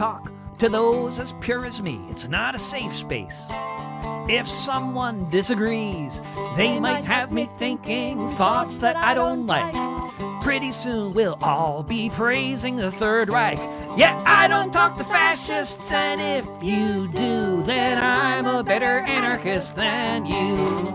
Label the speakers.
Speaker 1: talk to those as pure as me. It's not a safe space. If someone disagrees, they might have me thinking thoughts that I don't like. Pretty soon we'll all be praising the Third Reich. Yeah, I don't talk to fascists, and if you do, then I'm a better anarchist than you.